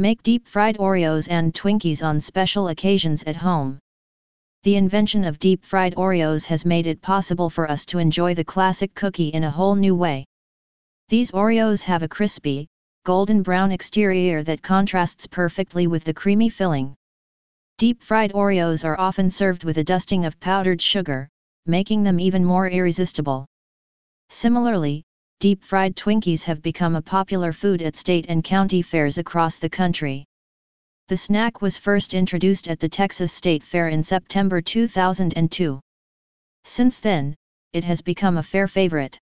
Make deep-fried Oreos and Twinkies on special occasions at home. The invention of deep-fried Oreos has made it possible for us to enjoy the classic cookie in a whole new way. These Oreos have a crispy, golden brown exterior that contrasts perfectly with the creamy filling. Deep-fried Oreos are often served with a dusting of powdered sugar, making them even more irresistible. Similarly, deep-fried Twinkies have become a popular food at state and county fairs across the country. The snack was first introduced at the Texas State Fair in September 2002. Since then, it has become a fair favorite.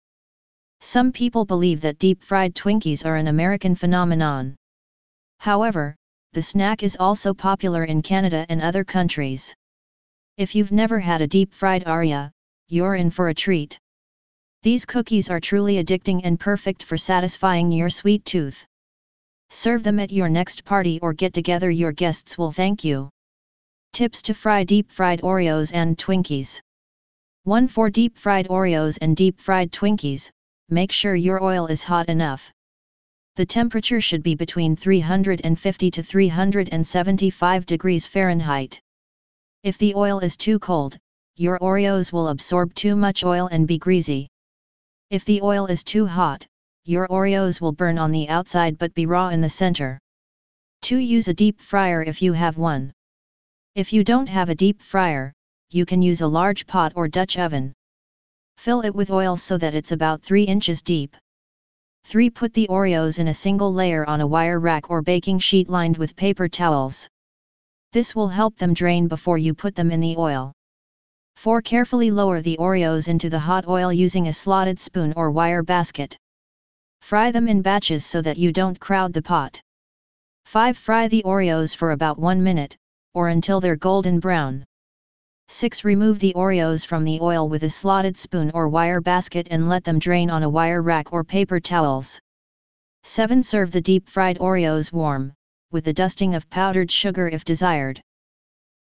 Some people believe that deep-fried Twinkies are an American phenomenon. However, the snack is also popular in Canada and other countries. If you've never had a deep-fried Oreo, you're in for a treat. These cookies are truly addicting and perfect for satisfying your sweet tooth. Serve them at your next party or get together your guests will thank you. Tips to fry deep-fried Oreos and Twinkies 1 for deep-fried Oreos and deep-fried Twinkies, make sure your oil is hot enough. The temperature should be between 350 to 375 degrees Fahrenheit. If the oil is too cold, your Oreos will absorb too much oil and be greasy. If the oil is too hot, your Oreos will burn on the outside but be raw in the center. 2. Use a deep fryer if you have one. If you don't have a deep fryer, you can use a large pot or Dutch oven. Fill it with oil so that it's about 3 inches deep. 3. Put the Oreos in a single layer on a wire rack or baking sheet lined with paper towels. This will help them drain before you put them in the oil. 4. Carefully lower the Oreos into the hot oil using a slotted spoon or wire basket. Fry them in batches so that you don't crowd the pot. 5. Fry the Oreos for about 1 minute, or until they're golden brown. 6. Remove the Oreos from the oil with a slotted spoon or wire basket and let them drain on a wire rack or paper towels. 7. Serve the deep fried Oreos warm, with a dusting of powdered sugar if desired.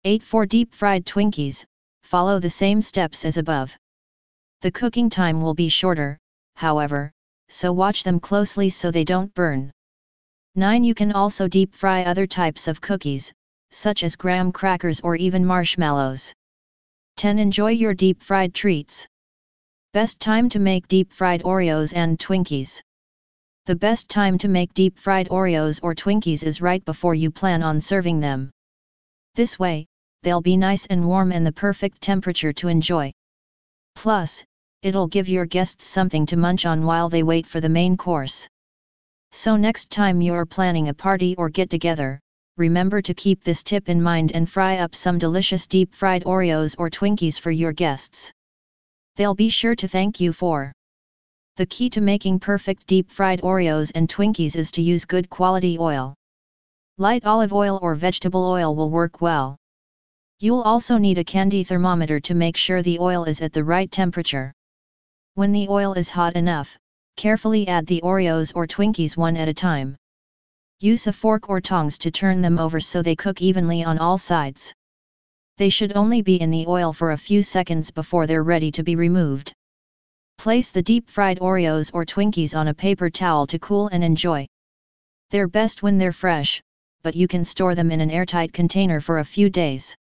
8. For deep fried Twinkies, follow the same steps as above. The cooking time will be shorter, however, so watch them closely so they don't burn. 9. You can also deep fry other types of cookies, such as graham crackers or even marshmallows. 10. Enjoy your deep fried treats. Best time to make deep fried Oreos and Twinkies. The best time to make deep fried Oreos or Twinkies is right before you plan on serving them. This way, they'll be nice and warm and the perfect temperature to enjoy. Plus, it'll give your guests something to munch on while they wait for the main course. So next time you're planning a party or get together, remember to keep this tip in mind and fry up some delicious deep fried Oreos or Twinkies for your guests. They'll be sure to thank you for. The key to making perfect deep fried Oreos and Twinkies is to use good quality oil. Light olive oil or vegetable oil will work well. You'll also need a candy thermometer to make sure the oil is at the right temperature. When the oil is hot enough, carefully add the Oreos or Twinkies one at a time. Use a fork or tongs to turn them over so they cook evenly on all sides. They should only be in the oil for a few seconds before they're ready to be removed. Place the deep fried Oreos or Twinkies on a paper towel to cool and enjoy. They're best when they're fresh, but you can store them in an airtight container for a few days.